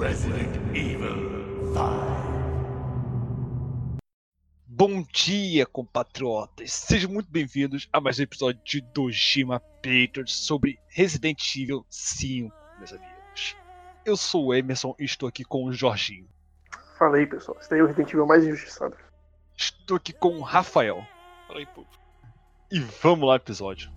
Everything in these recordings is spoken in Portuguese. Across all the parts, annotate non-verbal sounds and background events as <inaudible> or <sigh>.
Resident Evil 5. Bom dia, compatriotas! Sejam muito bem-vindos a mais um episódio de Dojima Patriots sobre Resident Evil 5, meus amigos. Eu sou o Emerson e estou aqui com o Jorginho. Fala aí, pessoal. Esse daí é o Resident Evil mais injustiçado. Estou aqui com o Rafael. Fala aí, povo. E vamos lá, episódio.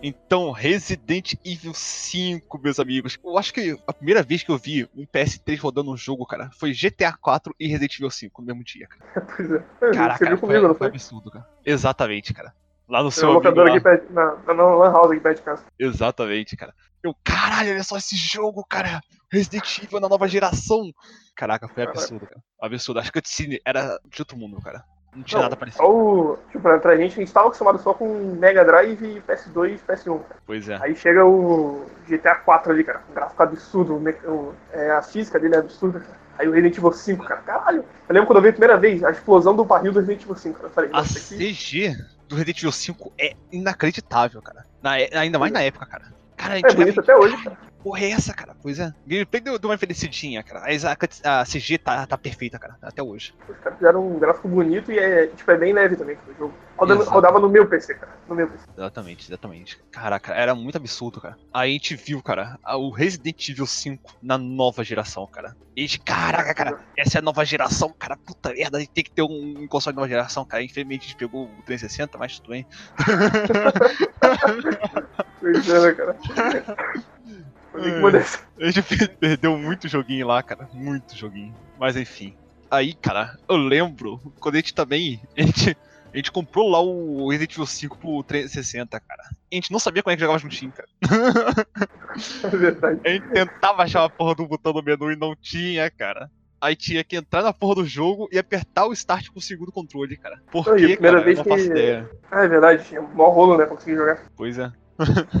Então, Resident Evil 5, meus amigos. Eu acho que a primeira vez que eu vi um PS3 rodando um jogo, cara, foi GTA 4 e Resident Evil 5 no mesmo dia, cara. <laughs> Pois é. Você Caraca, viu foi, comigo, não foi foi? absurdo, cara. Exatamente, cara. Lá no seu locadora aqui perto, na, na, na Lan House aqui perto de casa. Exatamente, cara. Eu, caralho, olha só esse jogo, cara. Resident Evil na nova geração. Caraca, foi Caralho. absurdo, cara. Absurdo. Acho que a cutscene era de outro mundo, cara. Não tinha Não, nada parecido. O. Tipo, pra, gente, a gente tava acostumado só com Mega Drive, PS2 PS1. cara. Pois é. Aí chega o GTA 4 ali, cara. Um gráfico absurdo. o o- é, a física dele é absurda, cara. Aí o Resident Evil 5, cara. Caralho. Eu lembro quando eu vi a primeira vez a explosão do barril do Resident Evil 5. cara. Eu falei, A. CG do Resident Evil 5 é inacreditável, cara. Na é- ainda mais na época, cara. Cara, É bonito até hoje, cara. Porra, é essa, cara? Pois é. Gameplay deu, deu uma envelhecidinha, cara. A, a CG tá, tá perfeita, cara. Até hoje. Os caras fizeram um gráfico bonito e é, tipo, é bem leve também o jogo. Rodando- rodava no meu PC, cara. No meu PC. Exatamente, exatamente. Caraca, era muito absurdo, cara. Aí a gente viu, cara, o Resident Evil 5 na nova geração, cara. E a gente, caraca, cara, essa é a nova geração, cara. Puta merda, a gente tem que ter um console de nova geração, cara. Infelizmente a gente pegou o 360, mas tudo bem. <laughs> <laughs> É, cara. Modéstia. A gente per- <laughs> perdeu muito joguinho lá, cara. Muito joguinho. Mas enfim. Aí, cara, eu lembro quando a gente também. A gente, a gente comprou lá o Resident Evil 5 pro 360, cara. A gente não sabia como é que jogava juntinho, cara. <laughs> É verdade. A gente tentava achar a porra do botão do menu e não tinha, cara. Aí tinha que entrar na porra do jogo e apertar o start com o segundo controle, cara. Por Não, e a quê, cara? vez eu não faço que- ideia. Ah, é verdade. Tinha um maior rolo, né, pra conseguir jogar. Pois é.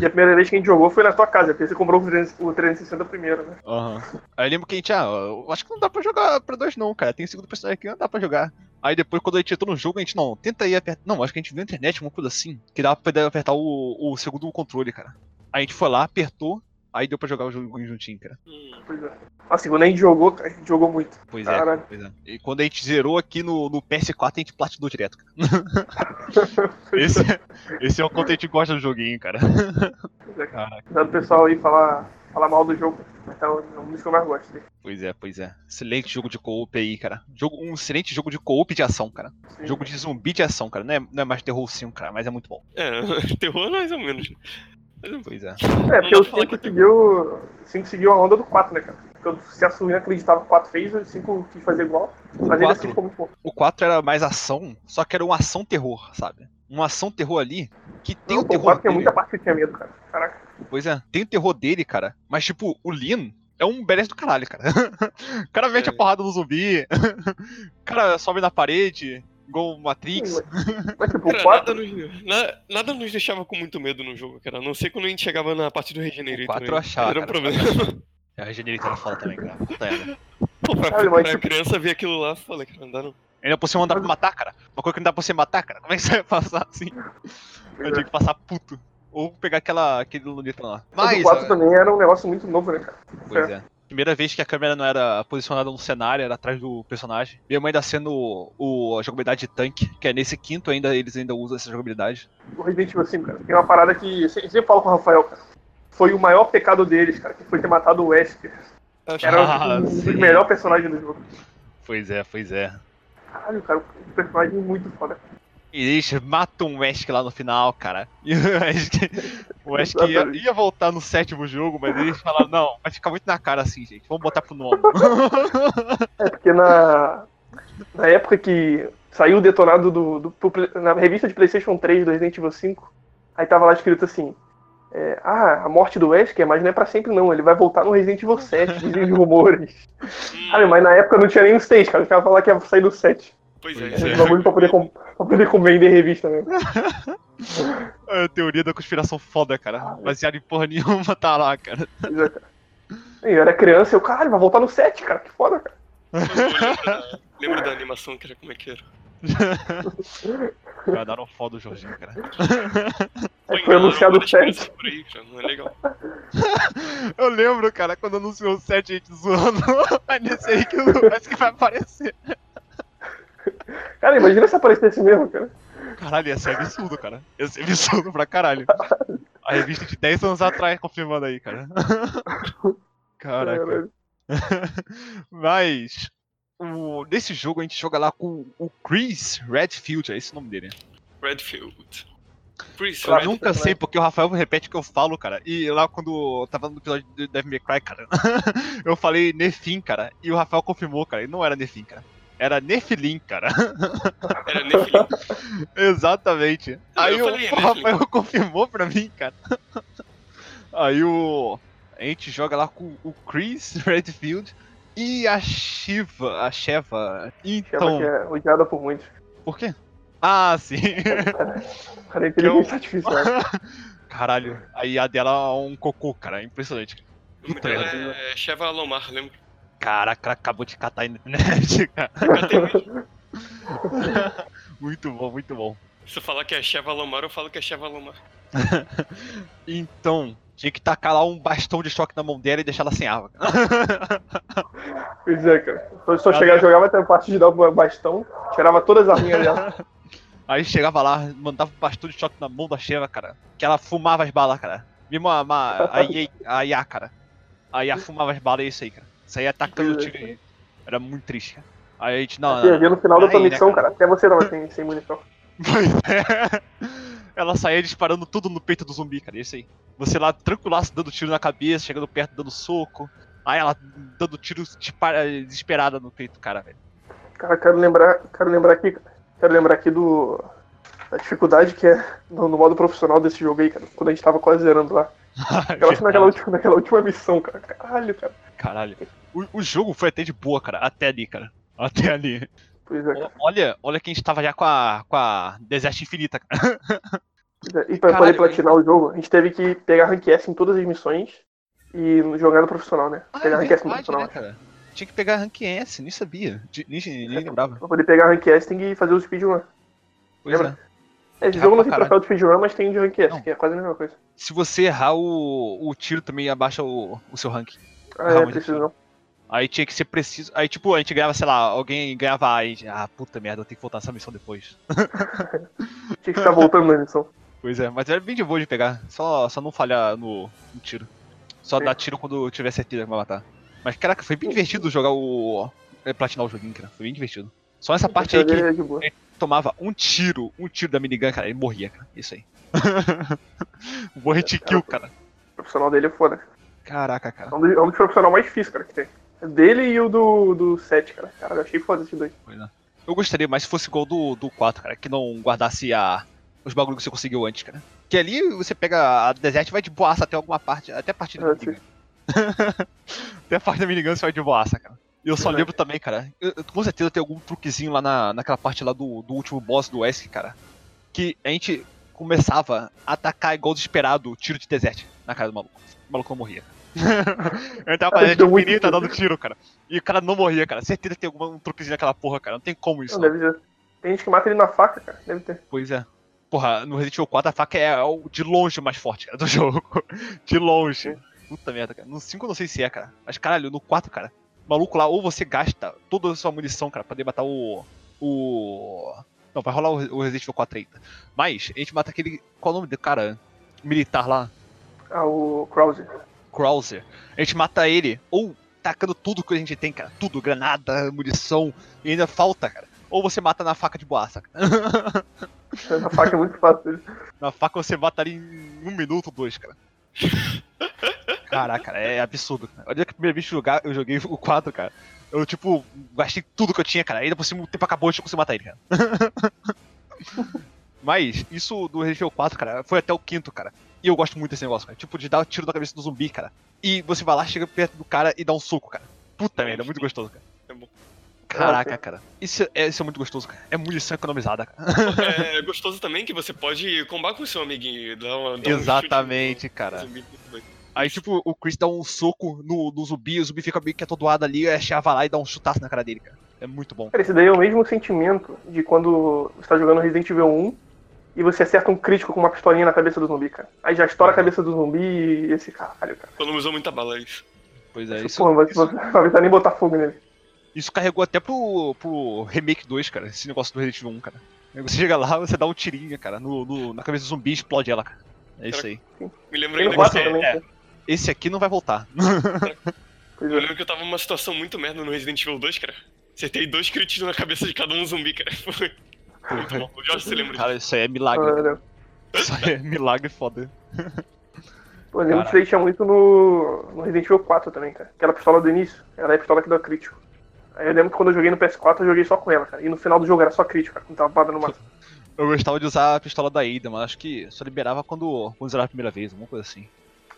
E a primeira vez que a gente jogou foi na tua casa, porque você comprou o 300 o 360 primeiro, né? Aham. Aí eu lembro que a gente, ah, eu acho que não dá pra jogar pra dois não, cara. Tem segundo personagem aqui, não dá pra jogar. Aí depois, quando a gente entrou no jogo, a gente, não, tenta aí apertar. Não, acho que a gente viu na internet uma coisa assim, que dava pra apertar o, o segundo controle, cara. Aí a gente foi lá, apertou, aí deu pra jogar o jogo juntinho, cara. Hum, Pois é. E quando a gente jogou, a gente jogou muito. Pois Caralho. é, pois é. E quando a gente zerou aqui no, no PS4, a gente platinou direto, cara. <laughs> Esse, esse é o quanto a gente gosta do joguinho, cara. Pois é, cara. Caraca. Apesar do pessoal aí falar, falar mal do jogo, mas tá é um dos que eu mais gosto. dele. Pois é, pois é. Excelente jogo de co-op aí, cara. Jogo, um excelente jogo de co-op de ação, cara. Sim. Jogo de zumbi de ação, cara. Não é, não é mais terror 5, cara, mas é muito bom. é, <laughs> terror mais ou menos. <laughs> Pois é. É, porque o dá pra falar 5 que é seguiu, o 5 seguiu a onda do 4, né, cara? Porque se a Suína acreditava que o 4 fez, o 5 quis fazer igual. Mas ainda assim 4. ficou muito bom. O 4 era mais ação, só que era uma ação terror, sabe? Uma ação terror ali que tem Não, o pô, o terror 4 tinha dele. muita parte que eu tinha medo, cara. Caraca. Pois é, tem o terror dele, cara. Mas tipo, o Lean é um beleza do caralho, cara. <laughs> o cara mete É. a porrada no zumbi. <laughs> o cara sobe na parede, igual o Matrix. Mas tipo, o Cara, 4. nada, nos, na- nada nos deixava com muito medo no jogo, cara. A não ser quando a gente chegava na parte do Regenerator. O 4 aí. eu achava, Era um cara, problema. É, a Regenerator foda também, cara. Puta merda. Pô, pra, Cara, mas pra tipo- criança ver aquilo lá, foda, cara. Não dá não. Ainda por cima não dá pra matar, cara. Uma coisa que não dá pra você matar, cara. Como é que você vai passar assim? Eu tinha que passar puto. Ou pegar aquela, aquele luneta lá. Mas o 4 ó, também era um negócio muito novo, né, cara? pois é. Primeira vez que a câmera não era posicionada no cenário, era atrás do personagem. Minha mãe ainda sendo o, o- a jogabilidade de tanque, que é nesse quinto ainda, eles ainda usam essa jogabilidade. O Resident Evil 5, cara, tem uma parada que eu sempre falo com o Rafael, cara. Foi o maior pecado deles, cara, que foi ter matado o Wesker. Acho Era Ah, um dos melhores personagens do jogo. Pois é, pois é. Caralho, cara, um personagem muito foda. E eles matam o Wesk lá no final, cara. E o Wesk, o Wesk ia, ia voltar no sétimo jogo, mas eles falaram, não, vai ficar muito na cara assim, gente. Vamos botar pro nome. <laughs> É, porque na, na época que saiu o detonado do, do- pro na revista de PlayStation 3 do Resident Evil 5, aí tava lá escrito assim: é, Ah, a morte do Wesker, mas não é pra sempre não, ele vai voltar no Resident Evil 7, dizem rumores. <laughs> Cara, mas na época não tinha nem o stage, cara, os caras falaram que ia sair do 7. Pois é, isso é. é. Bagulho pra poder, com- pra poder com- vender revista mesmo. <laughs> É a teoria da conspiração foda, cara. Baseado em porra nenhuma, tá lá, cara. Pois é, cara. Eu era criança, eu, caralho, vai voltar no 7, cara, que foda, cara. Lembra da, lembra da animação, cara, como é que era? <laughs> Guardaram foda do Jorginho, cara. Aí foi anunciado o várias coisas 7. por aí, cara, Não é legal. <laughs> Eu lembro, cara, quando anunciou o 7 a gente zoando. Aí nesse aí que o parece que vai aparecer. Cara, imagina se aparecesse mesmo, cara. Caralho, ia ser absurdo, cara. Ia ser absurdo pra caralho. A revista de 10 anos atrás confirmando aí, cara. <laughs> Caraca. Caralho. <laughs> Mas. O, nesse jogo a gente joga lá com o Chris Redfield, é esse o nome dele. Redfield. Chris, Eu Claro. Red- nunca sei porque o Rafael repete o que eu falo, cara. E lá quando eu tava no episódio do Devil May Cry, cara, <laughs> eu falei Nefim, cara. E o Rafael confirmou, cara. E não era Nefim, cara. Era Nefilim, cara. era Nephilim. <laughs> <laughs> Exatamente. Eu Aí o, falei, o né, Rafael confirmou pra mim, cara. <laughs> Aí o. A gente joga lá com o Chris Redfield e a Shiva. A Sheva. Então. que é odiada por muitos. Por quê? Ah, sim. Cara, é inteligência artificial. Caralho. Aí a dela é um cocô, cara. Impressionante. O nome dela é Sheva Alomar, lembra? Caraca, acabou de catar aí na internet, <laughs> cara. <laughs> Muito bom, muito bom. Se eu falar que é Sheva Alomar, eu falo que é Sheva Alomar. <laughs> Então, tinha que tacar lá um bastão de choque na mão dela e deixar ela sem arma. Pois é, cara. Só, só Cadê? chegava, jogava até a parte de dar o bastão, tirava todas as arminhas dela. Aí chegava lá, mandava um bastão de choque na mão da Sheva, cara. Que ela fumava as balas, cara. Mesmo a, a, a, Ia, a Ia, cara. A Ia fumava as balas e é isso aí, cara. Saía atacando o tiro aí. Era muito triste, cara. Aí a gente, não, via no final da tua né, missão, cara? cara, até você tava <laughs> sem, sem munição. Pois é. Ela saía disparando tudo no peito do zumbi, cara. Isso aí. Você lá tranquilaço, dando tiro na cabeça, chegando perto, dando soco. Aí ela dando tiro desesperada no peito, cara, velho. Cara, quero lembrar, quero lembrar aqui, quero lembrar aqui do da dificuldade que é no, no modo profissional desse jogo aí, cara. Quando a gente tava quase zerando lá. <laughs> Aquela, naquela, última, naquela última missão, cara. Caralho, cara. Caralho. O, o jogo foi até de boa, cara. Até ali, cara. Até ali. Pois é, cara. Olha, olha que a gente tava já com a, com a Desert Infinita, cara. É. E pra Caralho, poder platinar o jogo, a gente teve que pegar rank S em todas as missões e jogar no profissional, né? Ah, pegar é rank S no profissional. né, cara? Tinha que pegar rank S, nem sabia. Nem, nem lembrava. Pra poder pegar rank S tem que fazer o speedrun. Pois Lembra? é. Esse jogo não tem troféu de speedrun, mas tem de rank S, Não. que é quase a mesma coisa. Se você errar o, o tiro também abaixa o, o seu rank. Ah, é, preciso não. Aí tinha que ser preciso. Aí, tipo, a gente ganhava, sei lá, alguém ganhava A. Ah, puta merda, eu tenho que voltar essa missão depois. <laughs> Tinha que ficar voltando na missão. Pois é, mas era bem de boa de pegar. Só, só não falhar no, no tiro. Só Sim. dar tiro quando tiver certeza que vai matar. Mas, caraca, foi bem divertido jogar o. é, Platinar o joguinho, cara. Foi bem divertido. Só essa parte aí que É de boa. tomava um tiro, um tiro da minigun, cara, ele morria, cara. Isso aí. <laughs> um hit kill, cara. O profissional dele é foda. Caraca, É cara. um dos, é um dos profissionais mais difíceis, cara, que tem. É dele e o do, do 7, cara. Cara, eu achei foda esses dois. Eu gostaria mais se fosse igual do, do 4, cara, que não guardasse a, os bagulhos que você conseguiu antes, cara. Que ali você pega a Desert e vai de boaça até alguma parte, até a parte da Ah, minigun. <laughs> até a parte da minigun você vai de boaça, cara. E eu só lembro também, cara, eu- com certeza tem algum truquezinho lá na, naquela parte lá do, do último boss do Esk, cara. Que a gente começava a atacar igual desesperado, tiro de Desert na cara do maluco. O maluco não morria. Eu Desert muito infinita tiro. dando tiro, cara. E o cara não morria, cara. Certeza que tem algum um truquezinho naquela porra, cara. Não tem como isso. Não, deve ser. Tem gente que mata ele na faca, cara. Deve ter. Pois é. Porra, no Resident Evil 4 a faca é o de longe mais forte, cara, do <laughs> jogo. De longe. Puta merda, cara. No 5 eu não sei se é, cara. Mas caralho, no 4, cara. Maluco lá, ou você gasta toda a sua munição, cara, pra poder matar o. O. Não, vai rolar o o Resident Evil 4 ainda. Mas, a gente mata aquele. Qual é o nome do cara? Militar lá? Ah, o Krause. Krauser. A gente mata ele, ou tacando tudo que a gente tem, cara. Tudo, granada, munição, e ainda falta, cara. Ou você mata na faca de boaça, cara. <laughs> Na faca é muito fácil. Na faca você mata ali em um minuto, dois, cara. Caraca, cara, é absurdo. Cara. Olha que a primeira vez que jogar- eu joguei o 4, cara. Eu, tipo, gastei tudo que eu tinha, cara. Ainda por cima o tempo acabou eu consegui matar ele, cara. <laughs> Mas, isso do Resident Evil 4, cara, foi até o quinto, cara. E eu gosto muito desse negócio, cara. Tipo, de dar o tiro na cabeça do zumbi, cara. E você vai lá, chega perto do cara e dá um soco, cara. Puta merda, é muito gostoso, cara. É bom. Caraca, cara. Isso é, isso é muito gostoso, cara. É munição economizada, cara. É gostoso também que você pode combar com o seu amiguinho. Dar uma, dar um Exatamente, no- cara. zumbi. Aí, tipo, o Chris dá um soco no, no zumbi, o zumbi fica meio que atordoado ali, a Shia vai lá e dá um chutaço na cara dele, cara. É muito bom. Cara, esse daí é o mesmo sentimento de quando você tá jogando Resident Evil 1 e você acerta um crítico com uma pistolinha na cabeça do zumbi, cara. Aí já estoura a cabeça do zumbi e esse caralho, cara. Quando usou muita bala, é isso. Pois é, isso, Pô, não vai, isso, não vai nem botar fogo nele. isso carregou até pro, pro Remake 2, cara. Esse negócio do Resident Evil 1, cara. Você chega lá, você dá um tirinho, cara, no, no- na cabeça do zumbi e explode ela, cara. É isso aí. Me lembro no ainda que 4 é, também. é. Esse aqui não vai voltar. <laughs> Eu é. lembro que eu tava numa situação muito merda no Resident Evil 2, cara. Acertei dois críticos na cabeça de cada um zumbi, cara. <laughs> Foi muito bom. O Jorge se lembra disso. Cara, isso aí é milagre. Olha, Isso aí é milagre foda. Pô, eu lembro que Caraca. isso aí tinha muito no, no Resident Evil 4 também, cara. Aquela pistola do início, ela é a pistola que dá crítico. Aí eu lembro que quando eu joguei no PS4, eu joguei só com ela, cara. E no final do jogo era só crítico, cara. Não tava parada no máximo. <laughs> Eu gostava de usar a pistola da Ada, mas acho que só liberava quando, quando zerava a primeira vez, alguma coisa assim.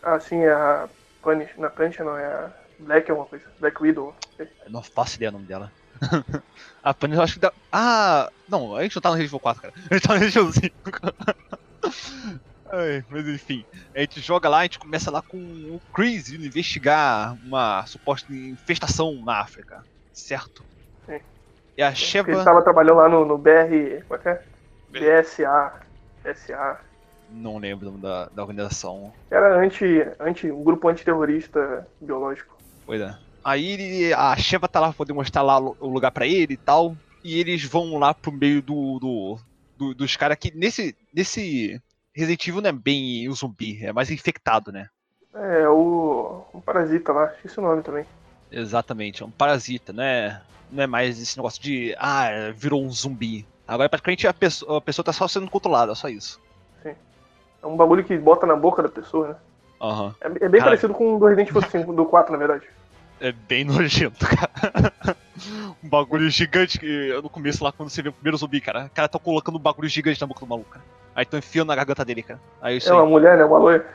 Ah, sim, é a Punish. Na Punish não, é a Black alguma coisa. Black Widow. Eu não faço ideia o nome dela. <laughs> a Panis eu acho que dá. Ah! Não, a gente não tá no Resident Evil 4, cara. A gente tá no Resident Evil 5. <laughs> Ai, mas enfim, a gente joga lá, a gente começa lá com o Chris indo investigar uma suposta infestação na África, certo? Sim. E a Sheva. ele tava trabalhando lá no, no BR. Como é que é? BSA. SA. Não lembro da, da organização. Era anti, anti, um grupo antiterrorista biológico. Pois é. Aí a Sheva tá lá pra poder mostrar lá o lugar pra ele e tal. E eles vão lá pro meio do. do, do- dos caras que. Nesse. Nesse. Resident Evil não é bem o zumbi, é mais infectado, né? É, o. Um parasita lá, esqueci o nome também. Exatamente, é um parasita, não é, não é mais esse negócio de. Ah, virou um zumbi. Agora praticamente a pessoa, a pessoa tá só sendo controlada, só isso. É um bagulho que bota na boca da pessoa, né? Aham. É, é bem Cara. parecido com o do Resident Evil 5, do 4, na verdade. É bem <laughs> nojento, cara. um bagulho gigante que no começo lá, quando você vê o primeiro zumbi, cara, o cara tá colocando um bagulho gigante na boca do maluco, cara. Aí tão enfiando na garganta dele, cara. Aí É uma aí, mulher, né? Uma loira.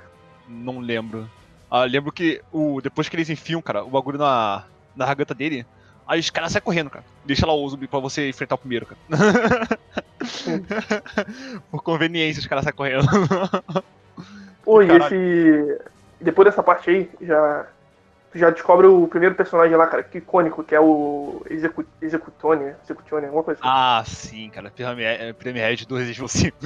não lembro. Ah, lembro que o, depois que eles enfiam, cara, o bagulho na, na garganta dele, aí os caras saem correndo, cara. Deixa lá o zumbi pra você enfrentar o primeiro, cara. <laughs> Por conveniência, os caras saem correndo. Caralho. esse. Depois dessa parte aí, já. Tu já descobre o primeiro personagem lá, cara, que icônico, que é o Execu... Executone, Executione, alguma coisa assim. ah, sim, cara. Pyramid Pyramid do Resident Evil 5.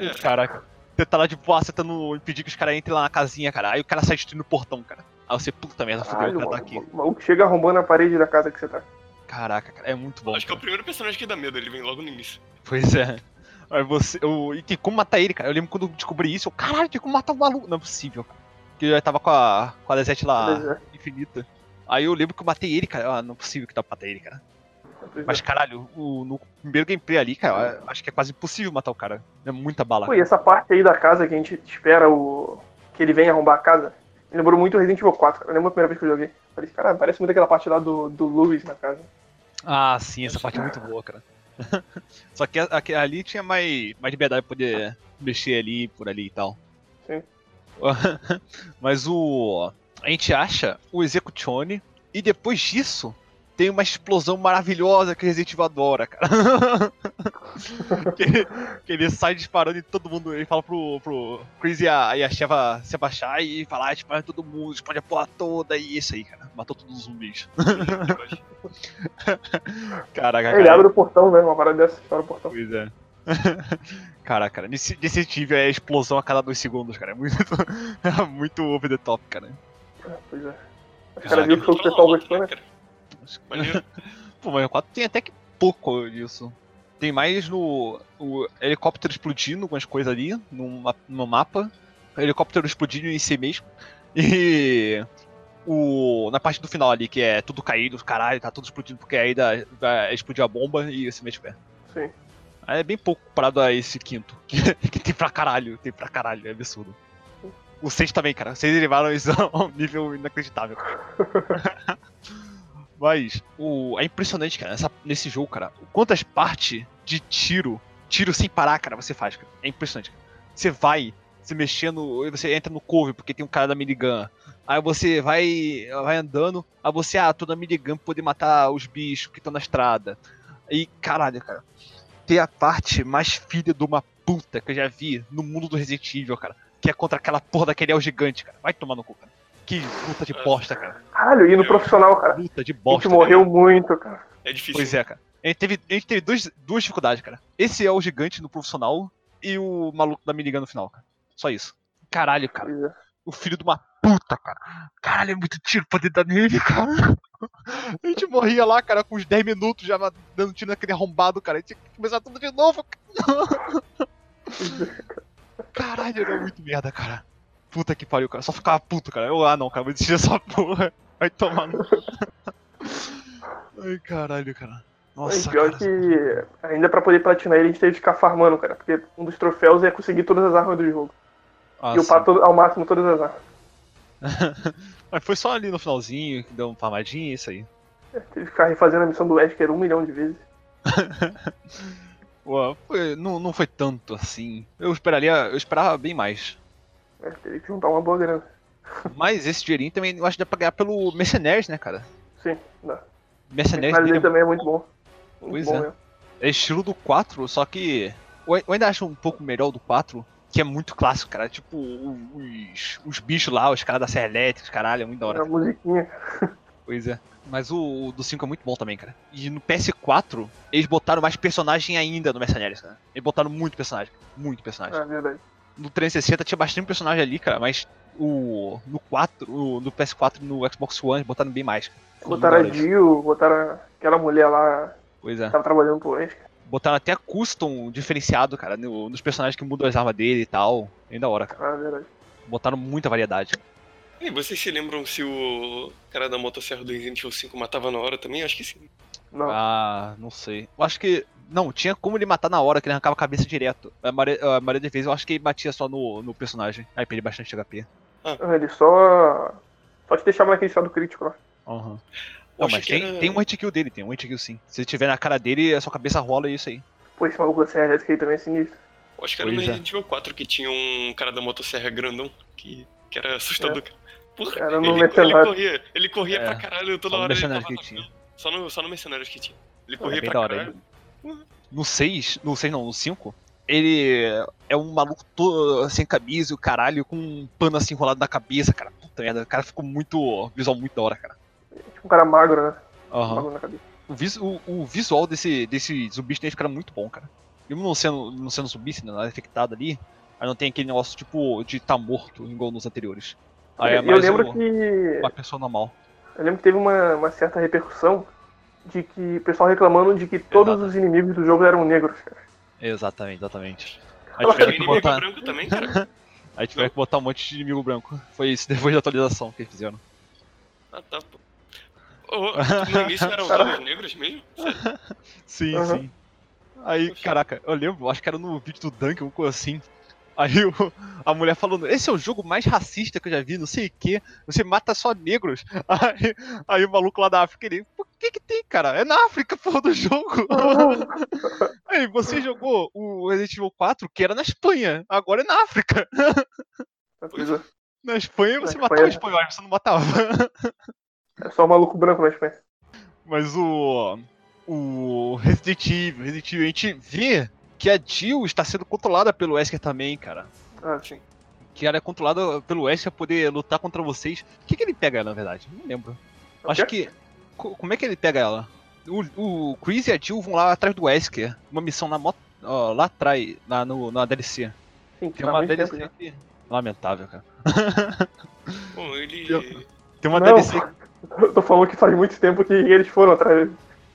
É. <laughs> Caraca. Você tá lá de boa, você tentando impedir que os caras entrem lá na casinha, cara. Aí o cara sai destruindo o portão, cara. Aí você, puta merda, fudeu, o cara tá aqui. o maluco chega arrombando a parede da casa que você tá. Caraca, cara, é muito bom. Acho que é o cara. primeiro personagem que dá medo, ele vem logo no início. Pois é. Aí você. Eu, e tem como matar ele, cara. Eu lembro quando eu descobri isso, eu, caralho, tem como matar o maluco. Não é possível, cara. Porque eu já tava com a, com a Desete lá é, infinita. Aí eu lembro que eu matei ele, cara. Ah, não é possível que dá pra matar ele, cara. pois é. Mas caralho, o, no primeiro gameplay ali, cara, acho que é quase impossível matar o cara. É muita bala. Pô, e essa parte aí da casa que a gente espera o. que ele vem arrombar a casa, me lembrou muito o Resident Evil 4, cara. Eu lembro a primeira vez que eu joguei. Falei, cara, parece muito aquela parte lá do, do Louis na casa. Ah, sim, essa parte é muito boa, cara. <laughs> Só que ali tinha mais, mais liberdade pra poder mexer ali, por ali e tal. <laughs> Mas o. A gente acha o Executione e depois disso tem uma explosão maravilhosa que o Resident Evil adora, cara. <laughs> que, ele, que ele sai disparando em todo mundo. Ele fala pro, pro Chris e a, e a Sheva se abaixar e falar, dispara em todo mundo, explode a porra toda e isso aí, cara. Matou todos os zumbis. <laughs> Caraca, Aí ele cara. abre o portão, né? Uma parada dessa, estoura o portão. Pois é. Caraca, cara, nesse, nesse nível é explosão a cada dois segundos, cara. É muito, é <laughs> muito over the top, cara. Pois é. Os caras viram que o pessoal gostou, né? Maneiro. <laughs> Pô, Mario 4 tem até que pouco disso. Tem mais no o helicóptero explodindo, algumas coisas ali, no, no mapa. O helicóptero explodindo em si mesmo. E o, na parte do final ali, que é tudo caído, caralho, tá tudo explodindo, porque aí dá, vai explodir a bomba e você mexe o pé. Sim. É bem pouco comparado a esse quinto, que, <laughs> que tem pra caralho, tem pra caralho, é absurdo. O 6 também, cara. Vocês levaram isso <laughs> a um nível inacreditável. <laughs> Mas o, é impressionante, cara, nessa- nesse jogo, cara. Quantas partes de tiro, tiro sem parar, cara, você faz, cara. É impressionante. Cara. Você vai se mexendo, você entra no couve porque tem um cara da minigun. Aí você vai, vai andando, aí você, ah, tô na minigun pra poder matar os bichos que estão na estrada. Aí, caralho, cara. Tem a parte mais filha de uma puta que eu já vi no mundo do Resident Evil, cara. Que é contra aquela porra daquele El gigante, cara. Vai tomar no cu, cara. Que luta de bosta, cara. Caralho, e no profissional, cara. Luta de A gente bosta. morreu muito, cara. É difícil. Pois é, cara. A gente teve, a gente teve dois, duas dificuldades, cara. Esse é o gigante no profissional e o maluco da minigun no final, cara. Só isso. Caralho, cara. O filho de uma puta, cara. Caralho, é muito tiro pra dentro da nele, <laughs> cara. A gente morria lá, cara, com uns 10 minutos já dando tiro naquele arrombado, cara. A gente tinha que começar tudo de novo, cara. <laughs> Caralho, era muito merda, cara. Puta que pariu, cara. Só ficava puto, cara. Eu, ah, não, cara, vou desistir dessa <laughs> porra. Vai tomar no. Ai, caralho, cara. E Nossa, pior cara. que ainda pra poder platinar ele, a gente teve que ficar farmando, cara. Porque um dos troféus é conseguir todas as armas do jogo. Ah, e upar todo- ao máximo todas as armas. <laughs> Mas foi só ali no finalzinho, que deu uma farmadinha e isso aí. Teve que ficar refazendo a missão do Wesker um milhão de vezes. <laughs> Pô, foi- não, não foi tanto assim. Eu esperaria. Eu esperava bem mais. É, teve que juntar uma boa grana. <laughs> Mas esse dinheirinho também eu acho que dá pra ganhar pelo Mercenaries, né, cara? Sim, dá. Mercenaries dele ele também é muito bom. Muito Pois bom é. mesmo. é estilo do 4, só que. Eu ainda acho um pouco melhor o do 4, que é muito clássico, cara. Tipo, os, os bichos lá, os caras da Serra Elétrica, caralho, é muito da hora. A musiquinha. Pois é. Mas o, o do 5 é muito bom também, cara. E no PS4, eles botaram mais personagem ainda no Mercenaries, cara. Eles botaram muito personagem. Muito personagem. É verdade. No 360 tinha bastante personagem ali, cara, mas o no 4, o, no PS4 e no Xbox One eles botaram bem mais. cara. Botaram a. Jill, botaram aquela mulher lá Pois é. que tava trabalhando pro Wesker. Botaram até custom diferenciado, cara, no- nos personagens que mudam as armas dele e tal. Bem da hora, cara. Ah, verdade. Botaram muita variedade. E vocês se lembram se o cara da motosserra do Resident Evil 5 matava na hora também? Acho que sim. Não. Ah, não sei. Eu acho que. Não, tinha como ele matar na hora, que ele arrancava a cabeça direto. A maioria, a maioria das vezes eu acho que ele batia só no, no personagem. Aí perdeu bastante HP. Ah, Ele só. Só te deixava naquele estado crítico lá. Aham. Eu Não, mas tem, era- tem um hit kill dele, tem um hit kill sim. Se ele tiver na cara dele, a sua cabeça rola e é isso aí. Pô, esse maluco da Serra Elétrica aí também é sinistro. Eu acho que era no é. Resident Evil 4 que tinha um cara da motosserra grandão que, que era assustador. cara. Porra, Era no ele, ele corria, ele corria É, pra caralho toda só no hora. Ele que tinha. Só no, só no Mercenários que tinha. Ele É corria bem pra caralho. No 6, no 6 não, no 5, ele é um maluco todo sem camisa e o caralho com um pano assim enrolado na cabeça, cara. Puta merda, o cara ficou muito. visual muito da hora, cara. Tipo um cara magro, né? Aham. Magro na cabeça. O, vis- o- o visual desse, desse zumbi tem ficar muito bom, cara. Mesmo não sendo, não sendo zumbi, sendo nada infectado ali, aí não tem aquele negócio tipo de tá morto, igual nos anteriores. Aí é eu mais lembro o- que. uma pessoa normal. Eu lembro que teve uma, uma certa repercussão de que o pessoal reclamando de que todos Exato. os inimigos do jogo eram negros, cara. Exatamente, exatamente. Aí tiveram que inimigo botar, branco também, cara. <laughs> aí tiveram que botar um monte de inimigo branco. Foi isso <laughs> depois da atualização que eles fizeram. Ah, tá, pô. No início eram todos negros mesmo? Sério? Sim, Aham. sim. Aí, Poxa. caraca, eu lembro, acho que era no vídeo do Dunk, uma coisa assim. Aí o- a mulher falando, esse é o jogo mais racista que eu já vi, não sei o que, você mata só negros. <laughs> Aí, aí o maluco lá da África, ele, por que que tem, cara? É na África, <laughs> porra, do jogo. aí, você jogou o Resident Evil 4, que era na Espanha, agora é na África. Uma coisa- Na Espanha você Na matava Espanha. espanhóis, você não matava. <laughs> É só maluco branco na Espanha. Mas o. O Resident Evil, Resident Evil, a gente vê que a Jill está sendo controlada pelo Wesker também, cara. Ah, sim. Que ela é controlada pelo Wesker pra poder lutar contra vocês. O que, que ele pega ela, na verdade? Não lembro. O Acho quê? que. co- Como é que ele pega ela? O, o Chris e a Jill vão lá atrás do Wesker. Uma missão na moto. ó, lá atrás, na, no, na DLC. Sim, Tem uma tempo DLC já. que. Lamentável, cara. Bom, ele. Tem uma Não. DLC. Eu <laughs> tô falando que faz muito tempo que eles foram atrás dele.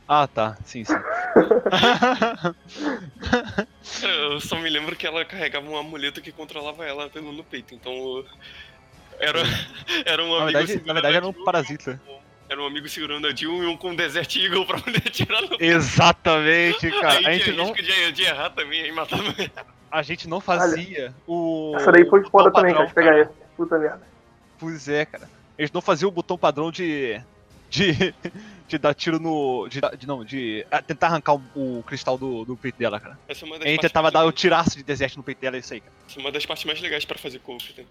Ah, tá. Sim, sim. <laughs> Eu só me lembro que ela carregava um amuleto que controlava ela pelo no peito, então. Era, <laughs> era um na amigo verdade, segurando na verdade era um parasita. Era um amigo segurando a Jill e um com um Desert Eagle pra poder atirar no. Exatamente, cara. aí A gente tinha não. risco de, de errar também, aí matava. A gente não fazia o. Essa daí foi foda também, cara, de pegar essa. Puta merda. Pois é, cara. Eles não faziam o botão padrão de. de. <laughs> de dar tiro no. de, dar- de- não, de ah, tentar arrancar o, o cristal do, do peito dela, cara. Essa é uma das A gente partes tentava dar o tiraço de deserto no peito dela, é isso aí, cara. Essa é uma das partes mais legais pra fazer coach, né?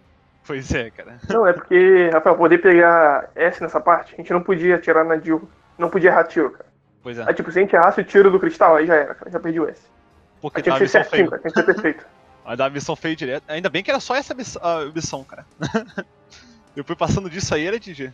Pois é, cara. <laughs> Não, é porque, Rafael, poder pegar S nessa parte, a gente não podia atirar na Jill. Não podia errar tiro, cara. Pois é. Aí, tipo, se a gente errasse o tiro do cristal, aí já era, cara. Já perdi o S. Porque Aí tinha tava que ser missão certinho, feio. cara. Tinha que ser perfeito. <laughs> Aí dava missão feio direto. Ainda bem que era só essa miss- a missão, cara. Depois passando disso aí era GG.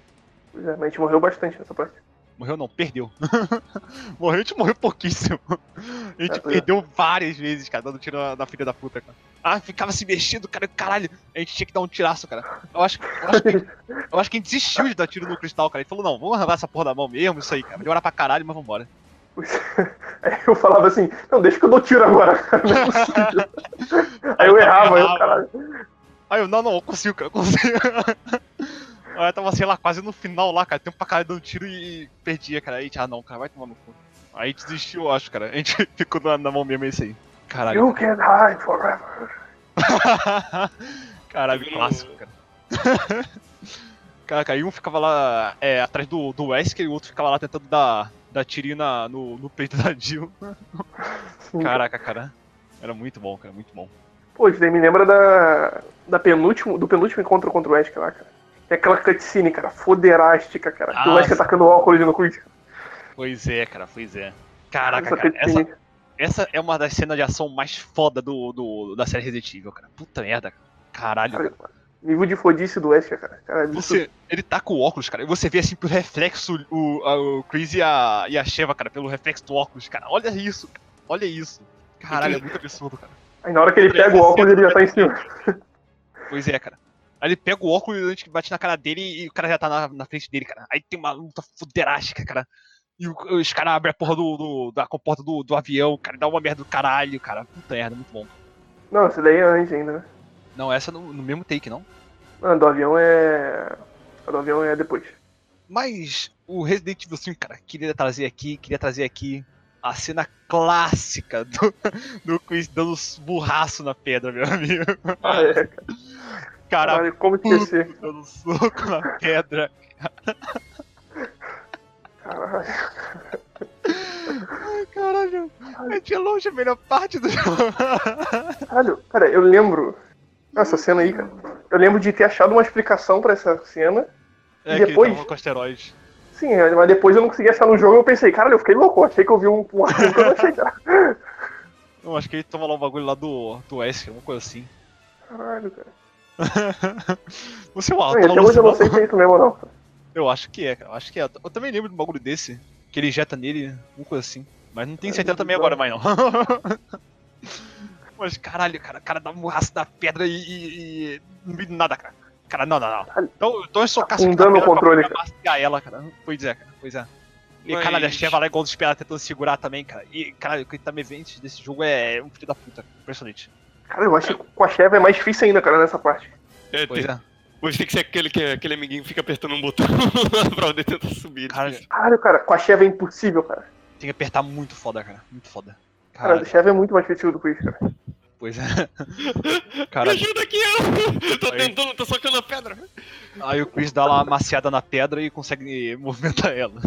Pois é, mas a gente morreu bastante nessa parte. Morreu não, perdeu. <laughs> morreu, a gente morreu pouquíssimo. A gente É, é. perdeu várias vezes, cara, dando tiro na, na filha da puta, cara. Ah, ficava se mexendo, cara, caralho. A gente tinha que dar um tiraço, cara. Eu acho, eu acho, que, <laughs> eu acho que a gente desistiu de dar tiro no cristal, cara. Ele falou, não, vamos arrancar essa porra da mão mesmo, isso aí, cara. Vai demorar pra caralho, mas vambora. <laughs> É. Aí eu falava assim, não, deixa que eu dou tiro agora, cara. Não é possível. Aí eu errava, aí eu, caralho. Aí eu, não, não, eu consigo, cara, eu consigo. <laughs> Aí eu tava, sei lá, quase no final lá, cara, tempo pra caralho dando tiro e perdia, cara. Aí, a gente, ah não, cara, vai tomar no cu. Aí a gente desistiu, eu acho, cara. A gente <laughs> ficou na, na mão mesmo, isso aí. Caralho. You can hide forever. <laughs> Caralho, clássico, cara. Caraca, aí um ficava lá é, atrás do, do Wesker e o outro ficava lá tentando dar, dar tirinho na, no, no peito da Jill. Caraca, cara. Era muito bom, cara, muito bom. Pô, isso daí me lembra da, da penúltimo, do penúltimo encontro contra o Wesker lá, cara. É aquela cutscene, cara, foderástica, cara. que o Ah, Wesker sim. tacando óculos no Quiz. Pois é, cara, pois é. Caraca, Essa cara, cutscene. essa, essa é uma das cenas de ação mais foda do, do, da série Resident Evil, cara. Puta merda, cara. Caralho, cara. Cara, nível de fodice do Wesker, cara. cara isso- Você, ele tá com o óculos, cara, e você vê assim pelo reflexo o, a- o Chris e a, e a Sheva, cara, pelo reflexo do óculos, cara. Olha isso, cara. olha isso. Caralho, é muito absurdo, cara. Aí na hora que ele pega o óculos, ele já tá em cima. Pois é, cara. Aí ele pega o óculos e a gente bate na cara dele e o cara já tá na, na frente dele, cara. Aí tem uma luta fuderástica, cara. E os caras abrem a porra do, do- da comporta do, do avião, cara, e dá uma merda do caralho, cara. Puta merda, muito bom. Não, essa daí é antes ainda, né? Não, essa no, no mesmo take, não. Não, a do avião é. A do avião é depois. Mas o Resident Evil 5, cara, queria trazer aqui, queria trazer aqui a cena clássica do, do Chris dando burraço na pedra, meu amigo. Ah, é, cara. Cara, Caralho, como esquecer? dando soco na pedra. Caralho. Ai, caralho. É de longe a melhor parte do jogo. Caralho, cara, eu lembro. Essa cena aí, cara. Eu lembro de ter achado uma explicação pra essa cena. É E que depois? ele tava com asteroide. Sim, mas depois eu não consegui achar no jogo e eu pensei, caralho, eu fiquei louco, achei que eu vi um, um arquivo que eu não achei. <laughs> Eu acho que ele toma lá um bagulho lá do, do Wesker, uma coisa assim. Caralho, cara. <laughs> Você, Não, e tava até hoje eu não sei alucinando. se é isso mesmo ou não. Eu acho que é, cara. Eu acho que é. Eu também lembro de um bagulho desse. Que ele injeta nele, uma coisa assim. Mas não tenho É, certeza também agora mais não. <laughs> Mas caralho, cara, o cara dá um murraço da pedra e. e, e não vi nada, cara. Cara, não, não, não. Caralho. Então, então eu socasse Afundando o controle, pra, mastigar ela, cara. Pois é, cara. Pois é. E Mas- caralho, a Sheva lá igual desesperada tentando segurar também, cara. E caralho, o que tá me vendo desse jogo é um filho da puta. Impressionante. Cara, eu acho que com a Cheva é mais difícil ainda, cara, nessa parte. É, Pois tem, é. hoje tem que ser aquele, que, aquele amiguinho que fica apertando um botão <laughs> pra poder tentar subir. Cara, Caralho, cara, com a Cheva é impossível, cara. tem que apertar muito foda, cara. Muito foda. Cara, Caralho, a Cheva é muito mais difícil do que isso, cara. Pois é. <laughs> Me Caralho. ajuda aqui, eu tô Aí. tentando, tô socando a pedra. Aí o Chris dá lá uma maciada na pedra e consegue movimentar ela.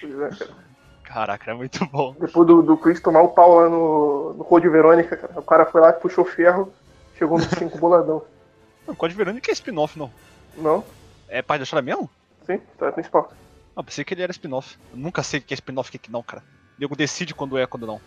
Pois é, cara. Caraca, é muito bom. Depois do, do Chris tomar o pau lá no, no Code Verônica, cara. O cara foi lá, puxou ferro, chegou no 5 boladão. <laughs> O Code Verônica é spin-off, não. Não? É parte da história mesmo? Sim, história principal. Ah, pensei que ele era spin-off. Eu nunca sei o que é spin-off e o que que não, cara. O nego decide quando é e quando não.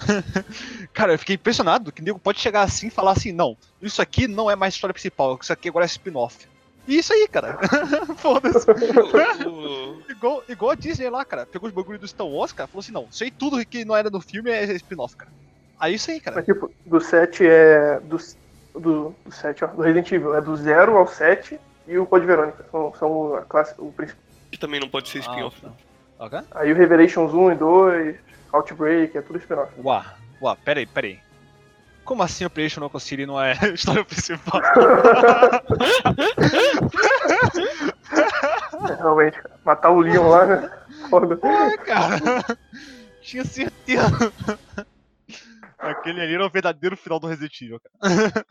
<laughs> cara, eu fiquei impressionado que o nego pode chegar assim e falar assim, não, isso aqui não é mais história principal, isso aqui agora é spin-off. E isso aí, cara. <laughs> Foda-se. <laughs> Igual, igual a Disney lá, cara. Pegou os bagulhos do Star Wars, cara, falou assim, não, isso aí tudo que não era no filme é spin-off, cara. Aí isso aí, cara. Mas tipo, do 7 é. Do, do, do 7, ó, do Resident Evil. É do 0 ao 7 e o Code Verônica. São, são a classe, o principal. que também não pode ser spin-off. Ah, né? Ok? Aí o Revelations 1 e 2, Outbreak, é tudo spin-off. Uá, uá, peraí, peraí. Como assim Operation Local City não é <laughs> história principal? É, realmente, cara. Matar o Leon lá, né? Foda. Ué, cara, tinha certeza. Aquele ali era o verdadeiro final do Resident Evil, cara.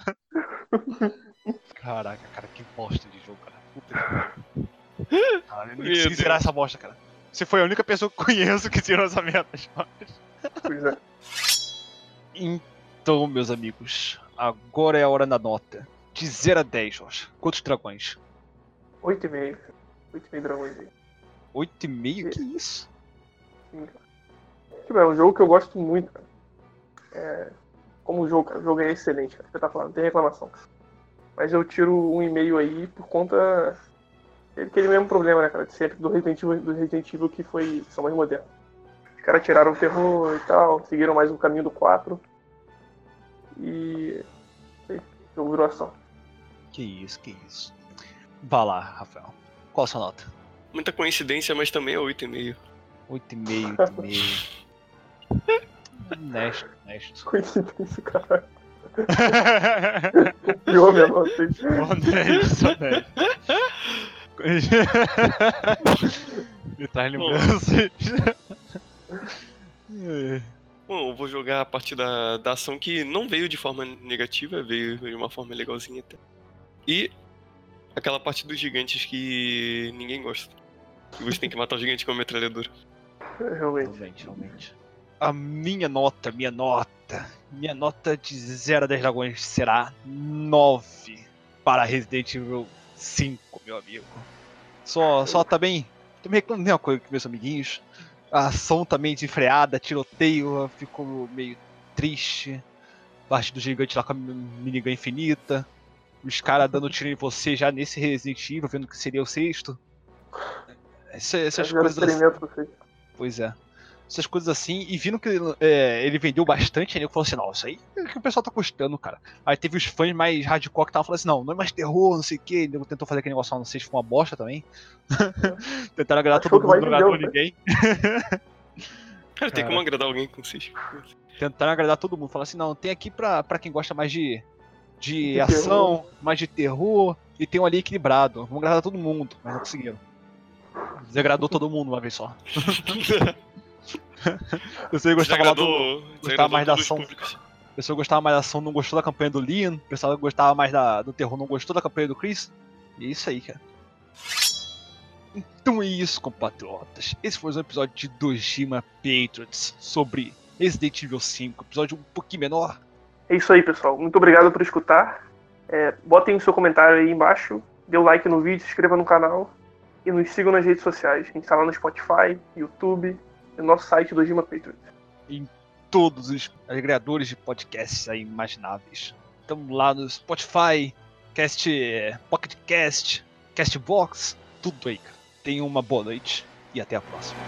Caraca, cara, que bosta de jogo, cara. Puta que pariu. Cara, eu nem essa bosta, cara. Você foi a única pessoa que eu conheço que zerou essa merda. Pois é. Então, meus amigos, agora é a hora da nota. De 0 a 10, Jorge. Quantos dragões? 8,5. 8,5 dragões aí. 8,5? Que isso? Sim, cara. Tipo, é um jogo que eu gosto muito, cara. É, como jogo, cara, o jogo é excelente, cara. Espetacular, não tem reclamação. Mas eu tiro um e-mail aí por conta aquele mesmo problema, né, cara, de sempre do Resident Evil, do Resident Evil que foi são mais modernos. Os caras tiraram o terror e tal, seguiram mais o caminho do 4. E. Sei, jogo virou ação. Que isso, que isso. Vá lá, Rafael. Qual a sua nota? Muita coincidência, mas também é 8,5. 8,5, 8,5. honesto, honesto. Coincidência, caralho. <laughs> Pior minha nota. Honesto, honesto. Me traz lembranças. É. Bom, eu vou jogar a parte da, da ação que não veio de forma negativa, veio de uma forma legalzinha até. E aquela parte dos gigantes que ninguém gosta. Que você tem que matar o gigante com a metralhadora. Realmente. Realmente, realmente. A minha nota, minha nota, minha nota de 0 a 10 dragões será 9 para Resident Evil 5, meu amigo. Só, só tá bem. Tô me reclamando de uma coisa com meus amiguinhos. A ação também desenfreada, tiroteio, ficou meio triste. Parte do gigante lá com a minigun infinita. Os caras dando <laughs> tiro em você já nesse Resident Evil, vendo que seria o sexto. Essa- essas Fizeram coisas. vocês. Pois é. Essas coisas assim, e vindo que é, ele vendeu bastante, aí eu falou assim, não, isso aí é que o pessoal tá custando, cara. Aí teve os fãs mais hardcore que estavam falando assim, não, não é mais terror, não sei o que, ele tentou fazer aquele negócio lá, não sei se foi uma bosta também. <laughs> Tentaram agradar Achou todo mundo, não agradou ninguém. <laughs> Cara, tem como agradar alguém com 6. Tentaram agradar todo mundo, falaram assim, não, tem aqui pra, pra quem gosta mais de, de De ação, mais de terror, e tem um ali equilibrado. Vamos agradar todo mundo, mas não conseguiram. Desagradou <laughs> todo mundo uma vez só. Eu sei que gostava lá do, gostava mais da ação. públicos. O pessoal gostava mais da ação, não gostou da campanha do Leon. O pessoal gostava mais da, do terror, não gostou da campanha do Chris. E é isso aí, cara. Então é isso, compatriotas. Esse foi um episódio de Dojima Patriots sobre Resident Evil 5. Episódio um pouquinho menor. É isso aí, pessoal. Muito obrigado por escutar. É, botem o seu comentário aí embaixo, dê o like no vídeo, se inscreva no canal e nos sigam nas redes sociais. A gente tá lá no Spotify, YouTube no nosso site do Gima Patriot. Todos os agregadores de podcasts imagináveis. Estamos lá no Spotify, Cast, Pocket Cast, Castbox, tudo aí, cara. Tenham uma boa noite e até a próxima.